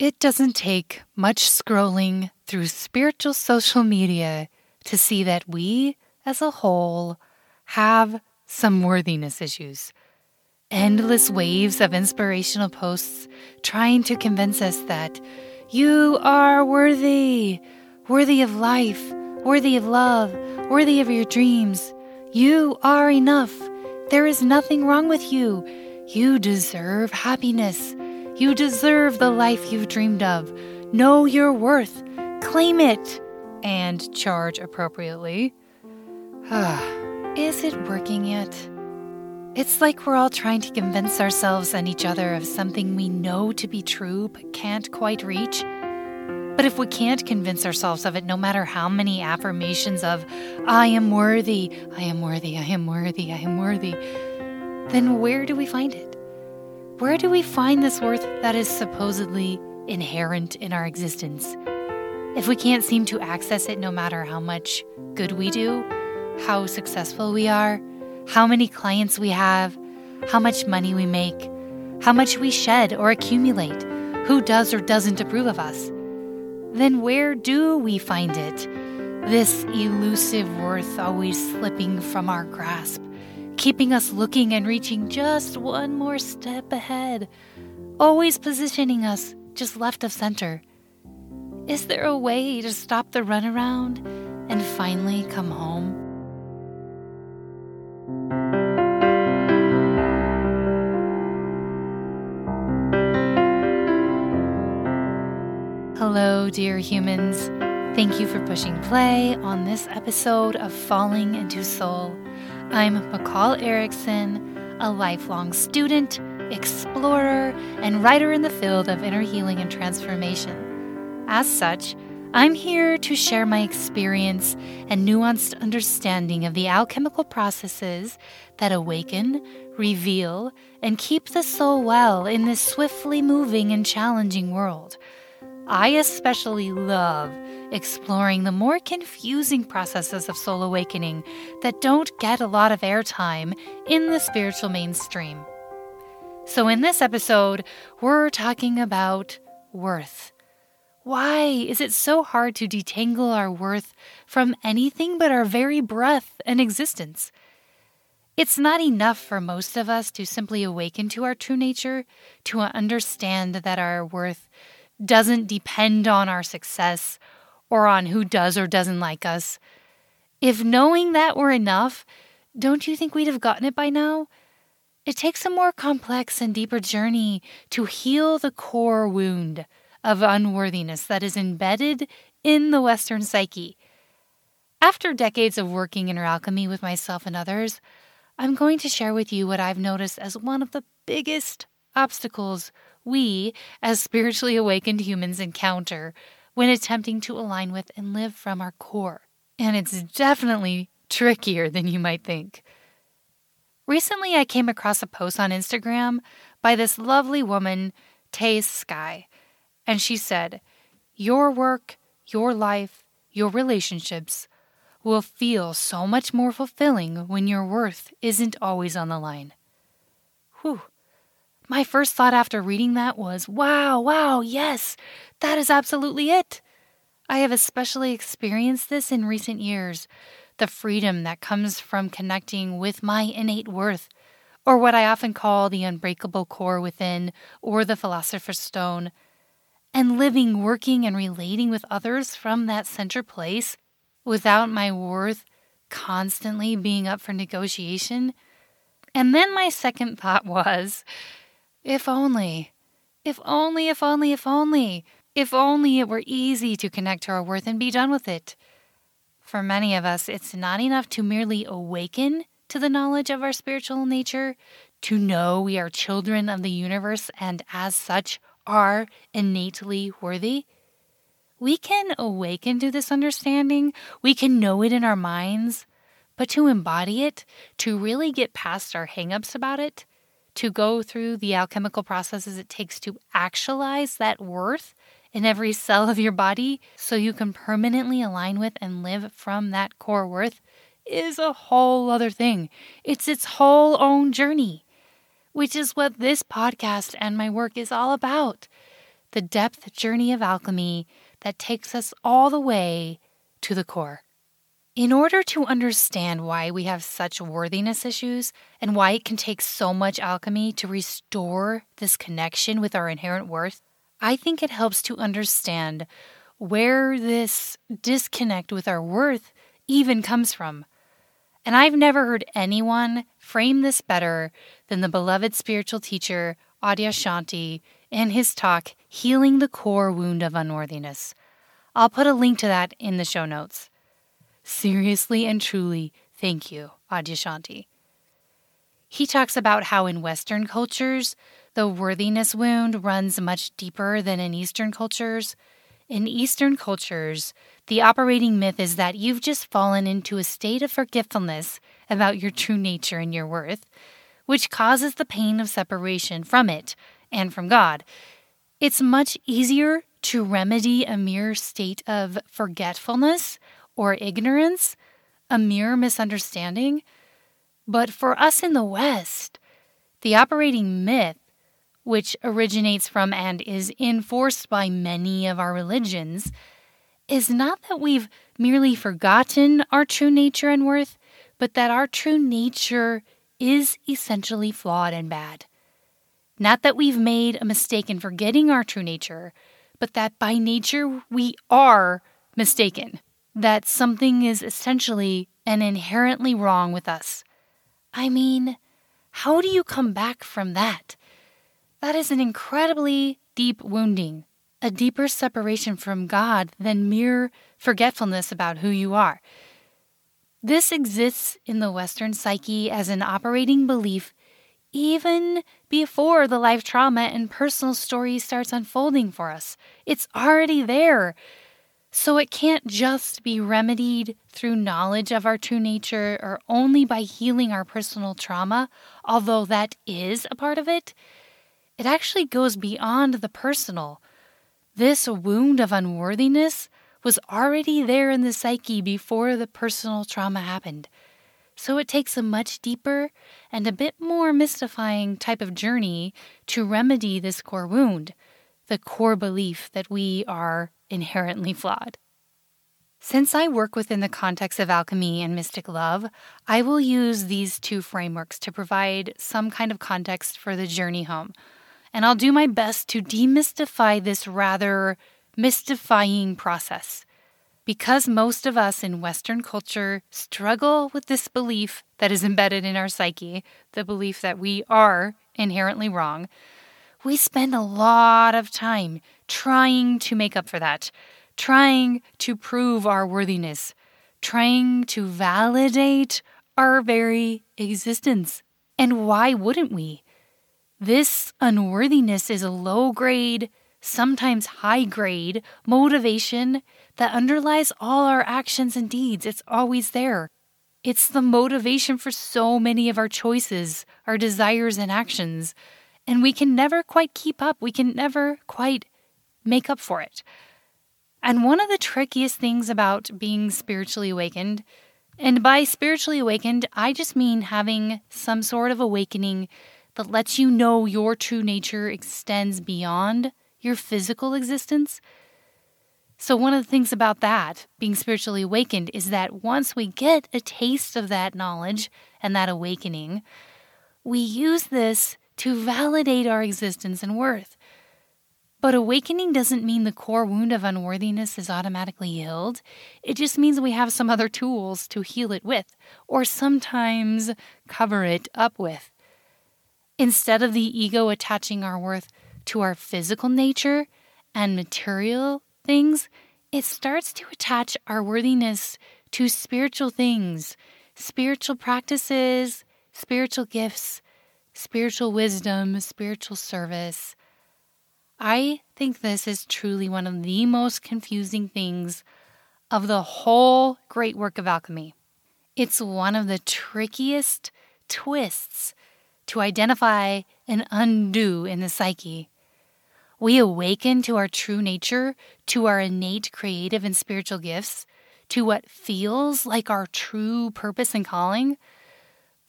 It doesn't take much scrolling through spiritual social media to see that we, as a whole, have some worthiness issues. Endless waves of inspirational posts trying to convince us that you are worthy, worthy of life, worthy of love, worthy of your dreams. You are enough. There is nothing wrong with you. You deserve happiness. You deserve the life you've dreamed of. Know your worth, claim it, and charge appropriately. Is it working yet? It's like we're all trying to convince ourselves and each other of something we know to be true but can't quite reach. But if we can't convince ourselves of it, no matter how many affirmations of, I am worthy, I am worthy, I am worthy, I am worthy, then where do we find it? Where do we find this worth that is supposedly inherent in our existence? If we can't seem to access it no matter how much good we do, how successful we are, how many clients we have, how much money we make, how much we shed or accumulate, who does or doesn't approve of us, then where do we find it? This elusive worth always slipping from our grasp keeping us looking and reaching just one more step ahead, always positioning us just left of center. Is there a way to stop the runaround and finally come home? Hello, dear humans. Thank you for pushing play on this episode of Falling into Soul. I'm McCall Erickson, a lifelong student, explorer, and writer in the field of inner healing and transformation. As such, I'm here to share my experience and nuanced understanding of the alchemical processes that awaken, reveal, and keep the soul well in this swiftly moving and challenging world. I especially love exploring the more confusing processes of soul awakening that don't get a lot of airtime in the spiritual mainstream. So, in this episode, we're talking about worth. Why is it so hard to detangle our worth from anything but our very breath and existence? It's not enough for most of us to simply awaken to our true nature, to understand that our worth doesn't depend on our success or on who does or doesn't like us. If knowing that were enough, don't you think we'd have gotten it by now? It takes a more complex and deeper journey to heal the core wound of unworthiness that is embedded in the Western psyche. After decades of working inner alchemy with myself and others, I'm going to share with you what I've noticed as one of the biggest obstacles we, as spiritually awakened humans, encounter when attempting to align with and live from our core. And it's definitely trickier than you might think. Recently, I came across a post on Instagram by this lovely woman, Tay Sky, and she said, Your work, your life, your relationships will feel so much more fulfilling when your worth isn't always on the line. Whew. My first thought after reading that was, wow, wow, yes, that is absolutely it. I have especially experienced this in recent years the freedom that comes from connecting with my innate worth, or what I often call the unbreakable core within, or the philosopher's stone, and living, working, and relating with others from that center place without my worth constantly being up for negotiation. And then my second thought was, if only, if only, if only, if only, if only it were easy to connect to our worth and be done with it. For many of us, it's not enough to merely awaken to the knowledge of our spiritual nature, to know we are children of the universe and as such are innately worthy. We can awaken to this understanding, we can know it in our minds, but to embody it, to really get past our hangups about it, to go through the alchemical processes it takes to actualize that worth in every cell of your body so you can permanently align with and live from that core worth is a whole other thing. It's its whole own journey, which is what this podcast and my work is all about. the depth journey of alchemy that takes us all the way to the core. In order to understand why we have such worthiness issues and why it can take so much alchemy to restore this connection with our inherent worth, I think it helps to understand where this disconnect with our worth even comes from. And I've never heard anyone frame this better than the beloved spiritual teacher Adyashanti in his talk, Healing the Core Wound of Unworthiness. I'll put a link to that in the show notes. Seriously and truly, thank you, Adyashanti. He talks about how in Western cultures, the worthiness wound runs much deeper than in Eastern cultures. In Eastern cultures, the operating myth is that you've just fallen into a state of forgetfulness about your true nature and your worth, which causes the pain of separation from it and from God. It's much easier to remedy a mere state of forgetfulness or ignorance, a mere misunderstanding. But for us in the West, the operating myth, which originates from and is enforced by many of our religions, is not that we've merely forgotten our true nature and worth, but that our true nature is essentially flawed and bad. Not that we've made a mistake in forgetting our true nature, but that by nature we are mistaken, that something is essentially and inherently wrong with us. I mean, how do you come back from that? That is an incredibly deep wounding, a deeper separation from God than mere forgetfulness about who you are. This exists in the Western psyche as an operating belief even before the life trauma and personal story starts unfolding for us. It's already there. So it can't just be remedied through knowledge of our true nature or only by healing our personal trauma, although that is a part of it. It actually goes beyond the personal. This wound of unworthiness was already there in the psyche before the personal trauma happened. So it takes a much deeper and a bit more mystifying type of journey to remedy this core wound, the core belief that we are inherently flawed. Since I work within the context of alchemy and mystic love, I will use these two frameworks to provide some kind of context for the journey home. And I'll do my best to demystify this rather mystifying process because most of us in Western culture struggle with this belief that is embedded in our psyche, the belief that we are inherently wrong, we spend a lot of time trying to make up for that, trying to prove our worthiness, trying to validate our very existence. And why wouldn't we? This unworthiness is a low grade, sometimes high grade motivation that underlies all our actions and deeds. It's always there. It's the motivation for so many of our choices, our desires, and actions. And we can never quite keep up. We can never quite make up for it. And one of the trickiest things about being spiritually awakened, and by spiritually awakened, I just mean having some sort of awakening that lets you know your true nature extends beyond your physical existence so, one of the things about that, being spiritually awakened, is that once we get a taste of that knowledge and that awakening, we use this to validate our existence and worth. But awakening doesn't mean the core wound of unworthiness is automatically healed. It just means we have some other tools to heal it with, or sometimes cover it up with. Instead of the ego attaching our worth to our physical nature and material things, it starts to attach our worthiness to spiritual things, spiritual practices, spiritual gifts, spiritual wisdom, spiritual service. I think this is truly one of the most confusing things of the whole great work of alchemy. It's one of the trickiest twists to identify and undo in the psyche. We awaken to our true nature, to our innate creative and spiritual gifts, to what feels like our true purpose and calling.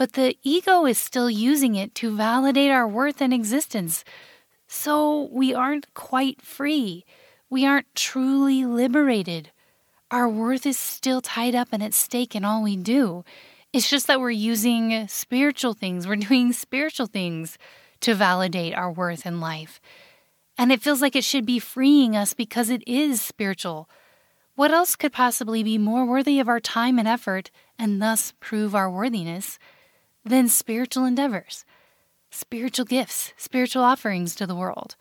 But the ego is still using it to validate our worth and existence. So we aren't quite free. We aren't truly liberated. Our worth is still tied up and at stake in all we do. It's just that we're using spiritual things, we're doing spiritual things to validate our worth in life. And it feels like it should be freeing us because it is spiritual. What else could possibly be more worthy of our time and effort and thus prove our worthiness than spiritual endeavors, spiritual gifts, spiritual offerings to the world?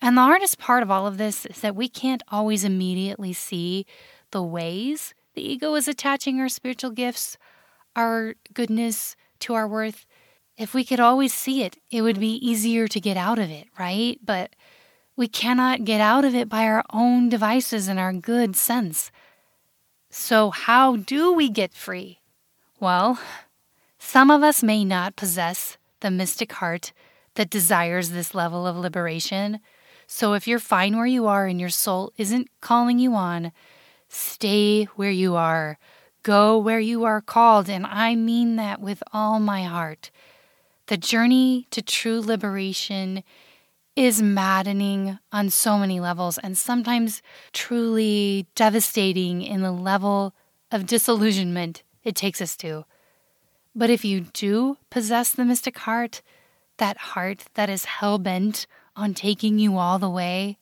And the hardest part of all of this is that we can't always immediately see the ways the ego is attaching our spiritual gifts, our goodness to our worth. If we could always see it, it would be easier to get out of it, right? But we cannot get out of it by our own devices and our good sense. So, how do we get free? Well, some of us may not possess the mystic heart that desires this level of liberation. So, if you're fine where you are and your soul isn't calling you on, stay where you are. Go where you are called, and I mean that with all my heart. The journey to true liberation is maddening on so many levels and sometimes truly devastating in the level of disillusionment it takes us to. But if you do possess the mystic heart, that heart that is hell bent on taking you all the way,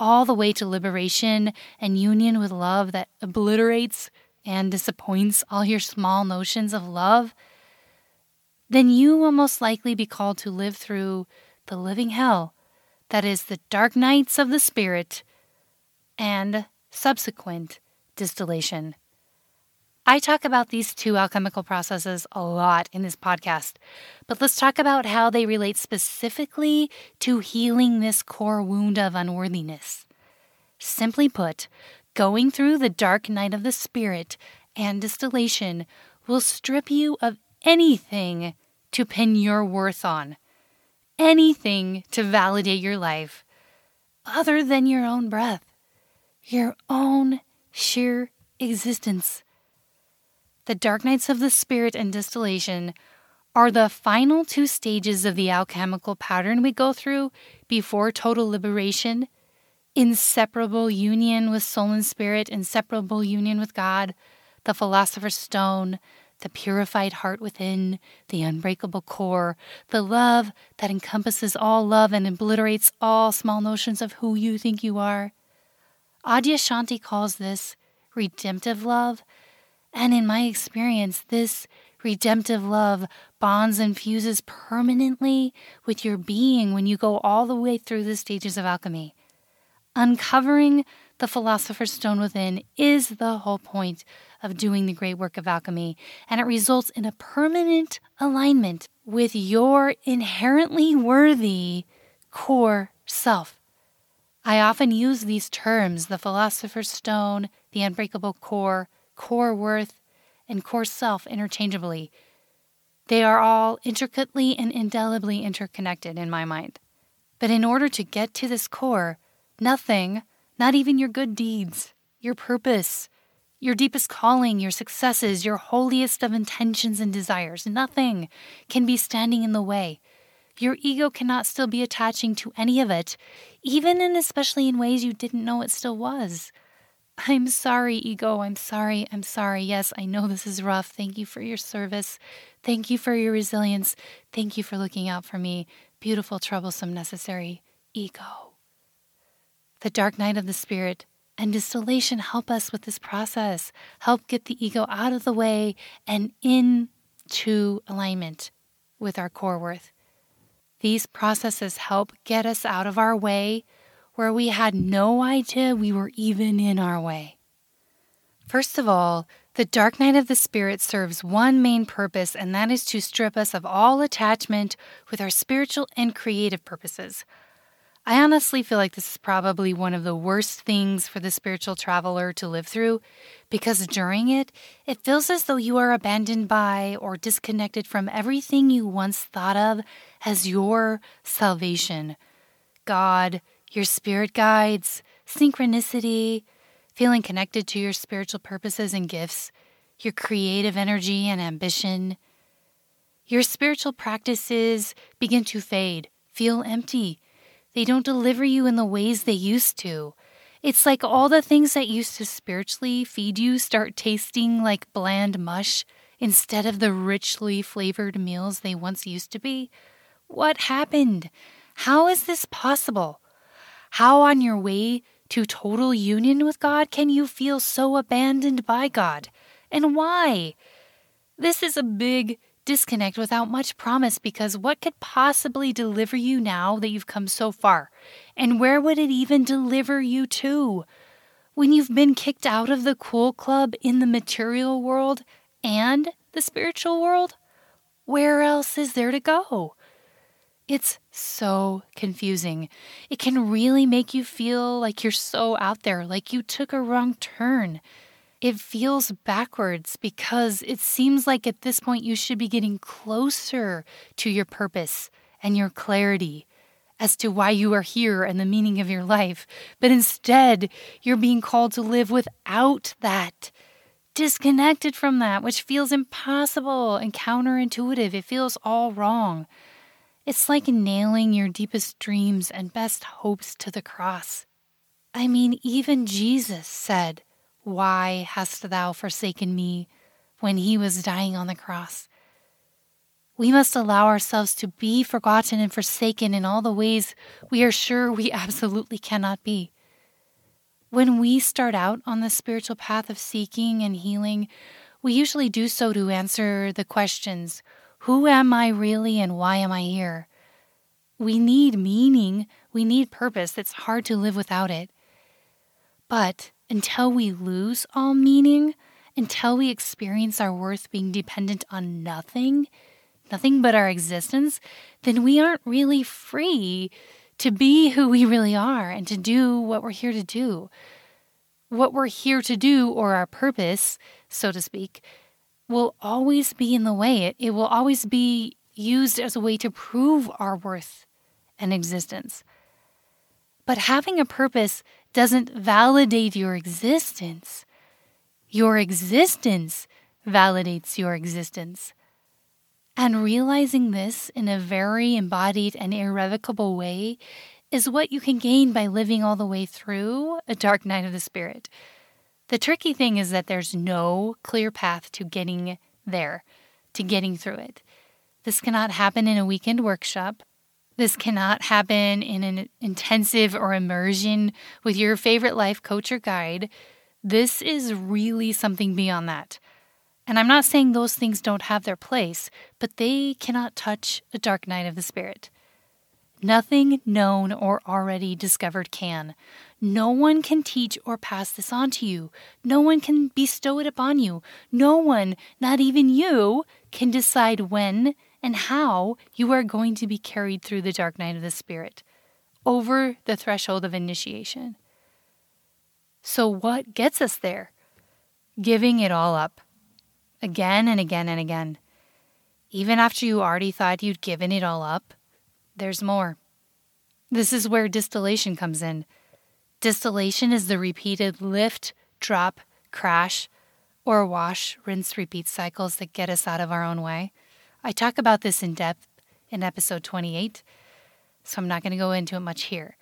all the way to liberation and union with love that obliterates and disappoints all your small notions of love then you will most likely be called to live through the living hell that is the dark nights of the spirit and subsequent distillation. I talk about these two alchemical processes a lot in this podcast, but let's talk about how they relate specifically to healing this core wound of unworthiness. Simply put, going through the dark night of the spirit and distillation will strip you of anything to pin your worth on, anything to validate your life other than your own breath, your own sheer existence. The dark nights of the spirit and distillation are the final two stages of the alchemical pattern we go through before total liberation inseparable union with soul and spirit, inseparable union with God, the philosopher's stone, the purified heart within, the unbreakable core, the love that encompasses all love and obliterates all small notions of who you think you are. Adyashanti calls this redemptive love, and in my experience, this redemptive love bonds and fuses permanently with your being when you go all the way through the stages of alchemy. Uncovering the philosopher's stone within is the whole point of doing the great work of alchemy, and it results in a permanent alignment with your inherently worthy core self. I often use these terms the philosopher's stone, the unbreakable core, core worth, and core self interchangeably. They are all intricately and indelibly interconnected in my mind. But in order to get to this core, nothing, not even your good deeds, your purpose, your deepest calling, your successes, your holiest of intentions and desires. Nothing can be standing in the way. Your ego cannot still be attaching to any of it, even and especially in ways you didn't know it still was. I'm sorry, ego. I'm sorry. I'm sorry. Yes, I know this is rough. Thank you for your service. Thank you for your resilience. Thank you for looking out for me. Beautiful, troublesome, necessary ego. The dark night of the spirit and distillation help us with this process, help get the ego out of the way and into alignment with our core worth. These processes help get us out of our way where we had no idea we were even in our way. First of all, the dark night of the spirit serves one main purpose, and that is to strip us of all attachment with our spiritual and creative purposes. I honestly feel like this is probably one of the worst things for the spiritual traveler to live through because during it, it feels as though you are abandoned by or disconnected from everything you once thought of as your salvation God, your spirit guides, synchronicity, feeling connected to your spiritual purposes and gifts, your creative energy and ambition. Your spiritual practices begin to fade, feel empty They don't deliver you in the ways they used to. It's like all the things that used to spiritually feed you start tasting like bland mush instead of the richly flavored meals they once used to be. What happened? How is this possible? How, on your way to total union with God, can you feel so abandoned by God? And why? This is a big disconnect without much promise because what could possibly deliver you now that you've come so far? And where would it even deliver you to? When you've been kicked out of the cool club in the material world and the spiritual world? Where else is there to go? It's so confusing. It can really make you feel like you're so out there, like you took a wrong turn it feels backwards because it seems like at this point you should be getting closer to your purpose and your clarity as to why you are here and the meaning of your life. But instead, you're being called to live without that, disconnected from that, which feels impossible and counterintuitive. It feels all wrong. It's like nailing your deepest dreams and best hopes to the cross. I mean, even Jesus said, why hast thou forsaken me when he was dying on the cross? We must allow ourselves to be forgotten and forsaken in all the ways we are sure we absolutely cannot be. When we start out on the spiritual path of seeking and healing, we usually do so to answer the questions Who am I really and why am I here? We need meaning, we need purpose. It's hard to live without it. But until we lose all meaning, until we experience our worth being dependent on nothing, nothing but our existence, then we aren't really free to be who we really are and to do what we're here to do. What we're here to do, or our purpose, so to speak, will always be in the way. It, it will always be used as a way to prove our worth and existence. But having a purpose doesn't validate your existence. Your existence validates your existence. And realizing this in a very embodied and irrevocable way is what you can gain by living all the way through a dark night of the spirit. The tricky thing is that there's no clear path to getting there, to getting through it. This cannot happen in a weekend workshop. This cannot happen in an intensive or immersion with your favorite life coach or guide. This is really something beyond that. And I'm not saying those things don't have their place, but they cannot touch a dark night of the spirit. Nothing known or already discovered can. No one can teach or pass this on to you. No one can bestow it upon you. No one, not even you, can decide when and how you are going to be carried through the dark night of the Spirit over the threshold of initiation. So, what gets us there? Giving it all up again and again and again. Even after you already thought you'd given it all up, there's more. This is where distillation comes in. Distillation is the repeated lift, drop, crash, or wash, rinse, repeat cycles that get us out of our own way. I talk about this in depth in episode 28, so I'm not going to go into it much here.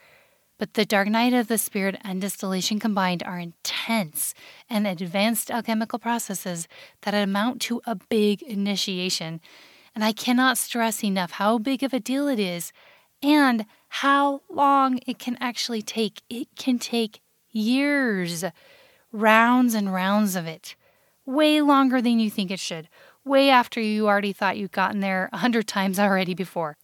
But the dark night of the spirit and distillation combined are intense and advanced alchemical processes that amount to a big initiation. And I cannot stress enough how big of a deal it is and how long it can actually take. It can take years, rounds and rounds of it, way longer than you think it should, way after you already thought you'd gotten there a hundred times already before.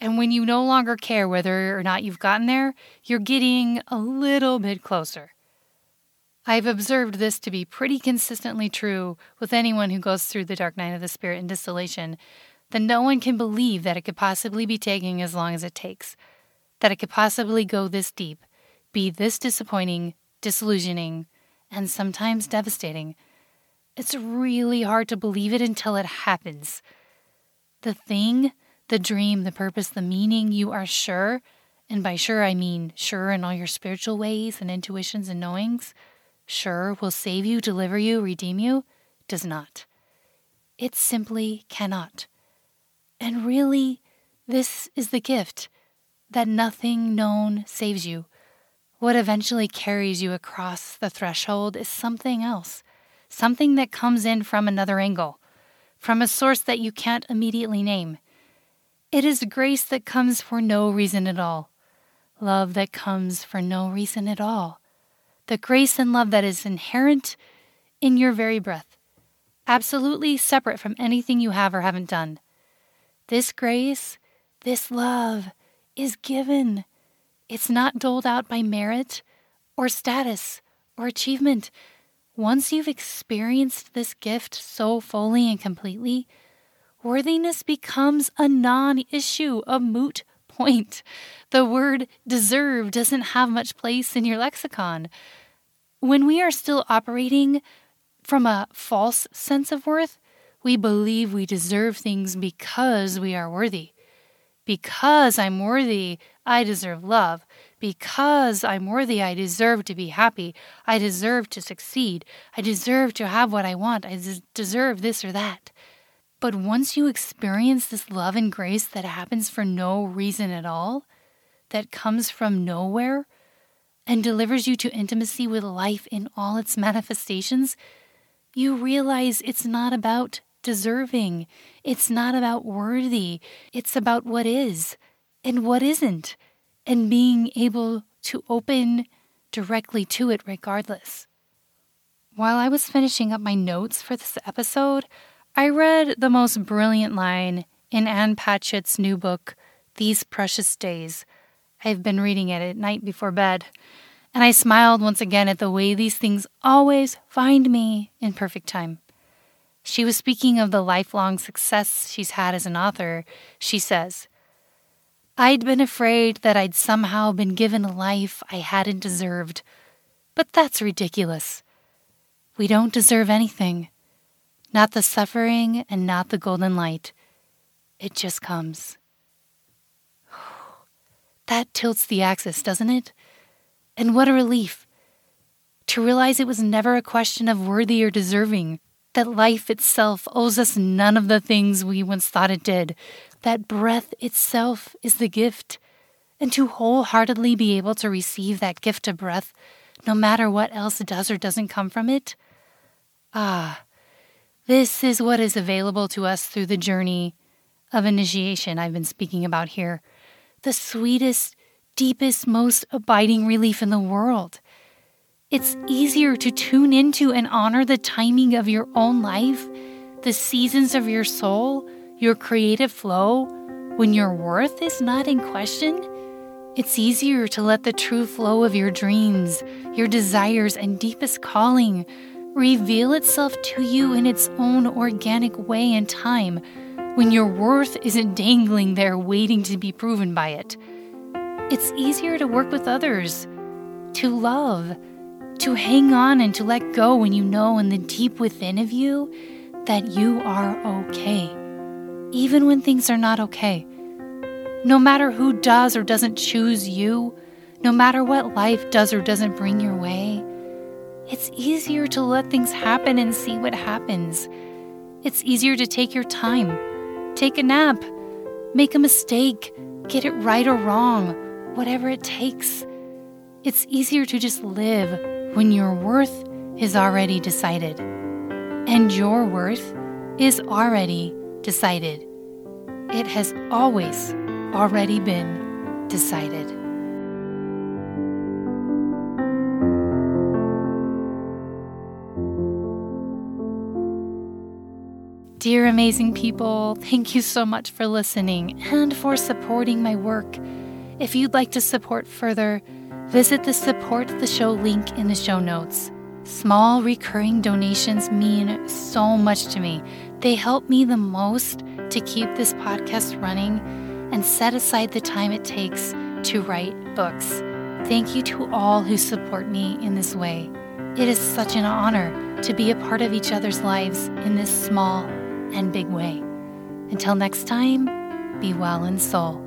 And when you no longer care whether or not you've gotten there, you're getting a little bit closer. I've observed this to be pretty consistently true with anyone who goes through the dark night of the spirit in distillation, that no one can believe that it could possibly be taking as long as it takes, that it could possibly go this deep, be this disappointing, disillusioning, and sometimes devastating. It's really hard to believe it until it happens. The thing, the dream, the purpose, the meaning you are sure, and by sure I mean sure in all your spiritual ways and intuitions and knowings, sure will save you, deliver you, redeem you, does not. It simply cannot. And really, this is the gift that nothing known saves you. What eventually carries you across the threshold is something else, something that comes in from another angle, from a source that you can't immediately name. It is grace that comes for no reason at all, love that comes for no reason at all, the grace and love that is inherent in your very breath, absolutely separate from anything you have or haven't done. This grace, this love, is given. It's not doled out by merit or status or achievement. Once you've experienced this gift so fully and completely, worthiness becomes a non issue, a moot point. The word deserve doesn't have much place in your lexicon. When we are still operating from a false sense of worth, we believe we deserve things because we are worthy. Because I'm worthy, I deserve love. Because I'm worthy, I deserve to be happy. I deserve to succeed. I deserve to have what I want. I deserve this or that. But once you experience this love and grace that happens for no reason at all, that comes from nowhere, and delivers you to intimacy with life in all its manifestations, you realize it's not about deserving. It's not about worthy. It's about what is and what isn't, and being able to open directly to it regardless. While I was finishing up my notes for this episode, I read the most brilliant line in Ann Patchett's new book, These Precious Days. I've been reading it at night before bed, and I smiled once again at the way these things always find me in perfect time. She was speaking of the lifelong success she's had as an author. She says, I'd been afraid that I'd somehow been given a life I hadn't deserved. But that's ridiculous. We don't deserve anything. Not the suffering and not the golden light. It just comes. That tilts the axis, doesn't it? And what a relief to realize it was never a question of worthy or deserving that life itself owes us none of the things we once thought it did, that breath itself is the gift, and to wholeheartedly be able to receive that gift of breath, no matter what else does or doesn't come from it. Ah, this is what is available to us through the journey of initiation I've been speaking about here. The sweetest, deepest, most abiding relief in the world. It's easier to tune into and honor the timing of your own life, the seasons of your soul, your creative flow, when your worth is not in question. It's easier to let the true flow of your dreams, your desires, and deepest calling reveal itself to you in its own organic way and time when your worth isn't dangling there waiting to be proven by it. It's easier to work with others, to love, to hang on and to let go when you know in the deep within of you that you are okay, even when things are not okay. No matter who does or doesn't choose you, no matter what life does or doesn't bring your way, it's easier to let things happen and see what happens. It's easier to take your time, take a nap, make a mistake, get it right or wrong, whatever it takes. It's easier to just live when your worth is already decided. And your worth is already decided. It has always already been decided. Dear amazing people, thank you so much for listening and for supporting my work. If you'd like to support further, Visit the support the show link in the show notes. Small recurring donations mean so much to me. They help me the most to keep this podcast running and set aside the time it takes to write books. Thank you to all who support me in this way. It is such an honor to be a part of each other's lives in this small and big way. Until next time, be well in soul.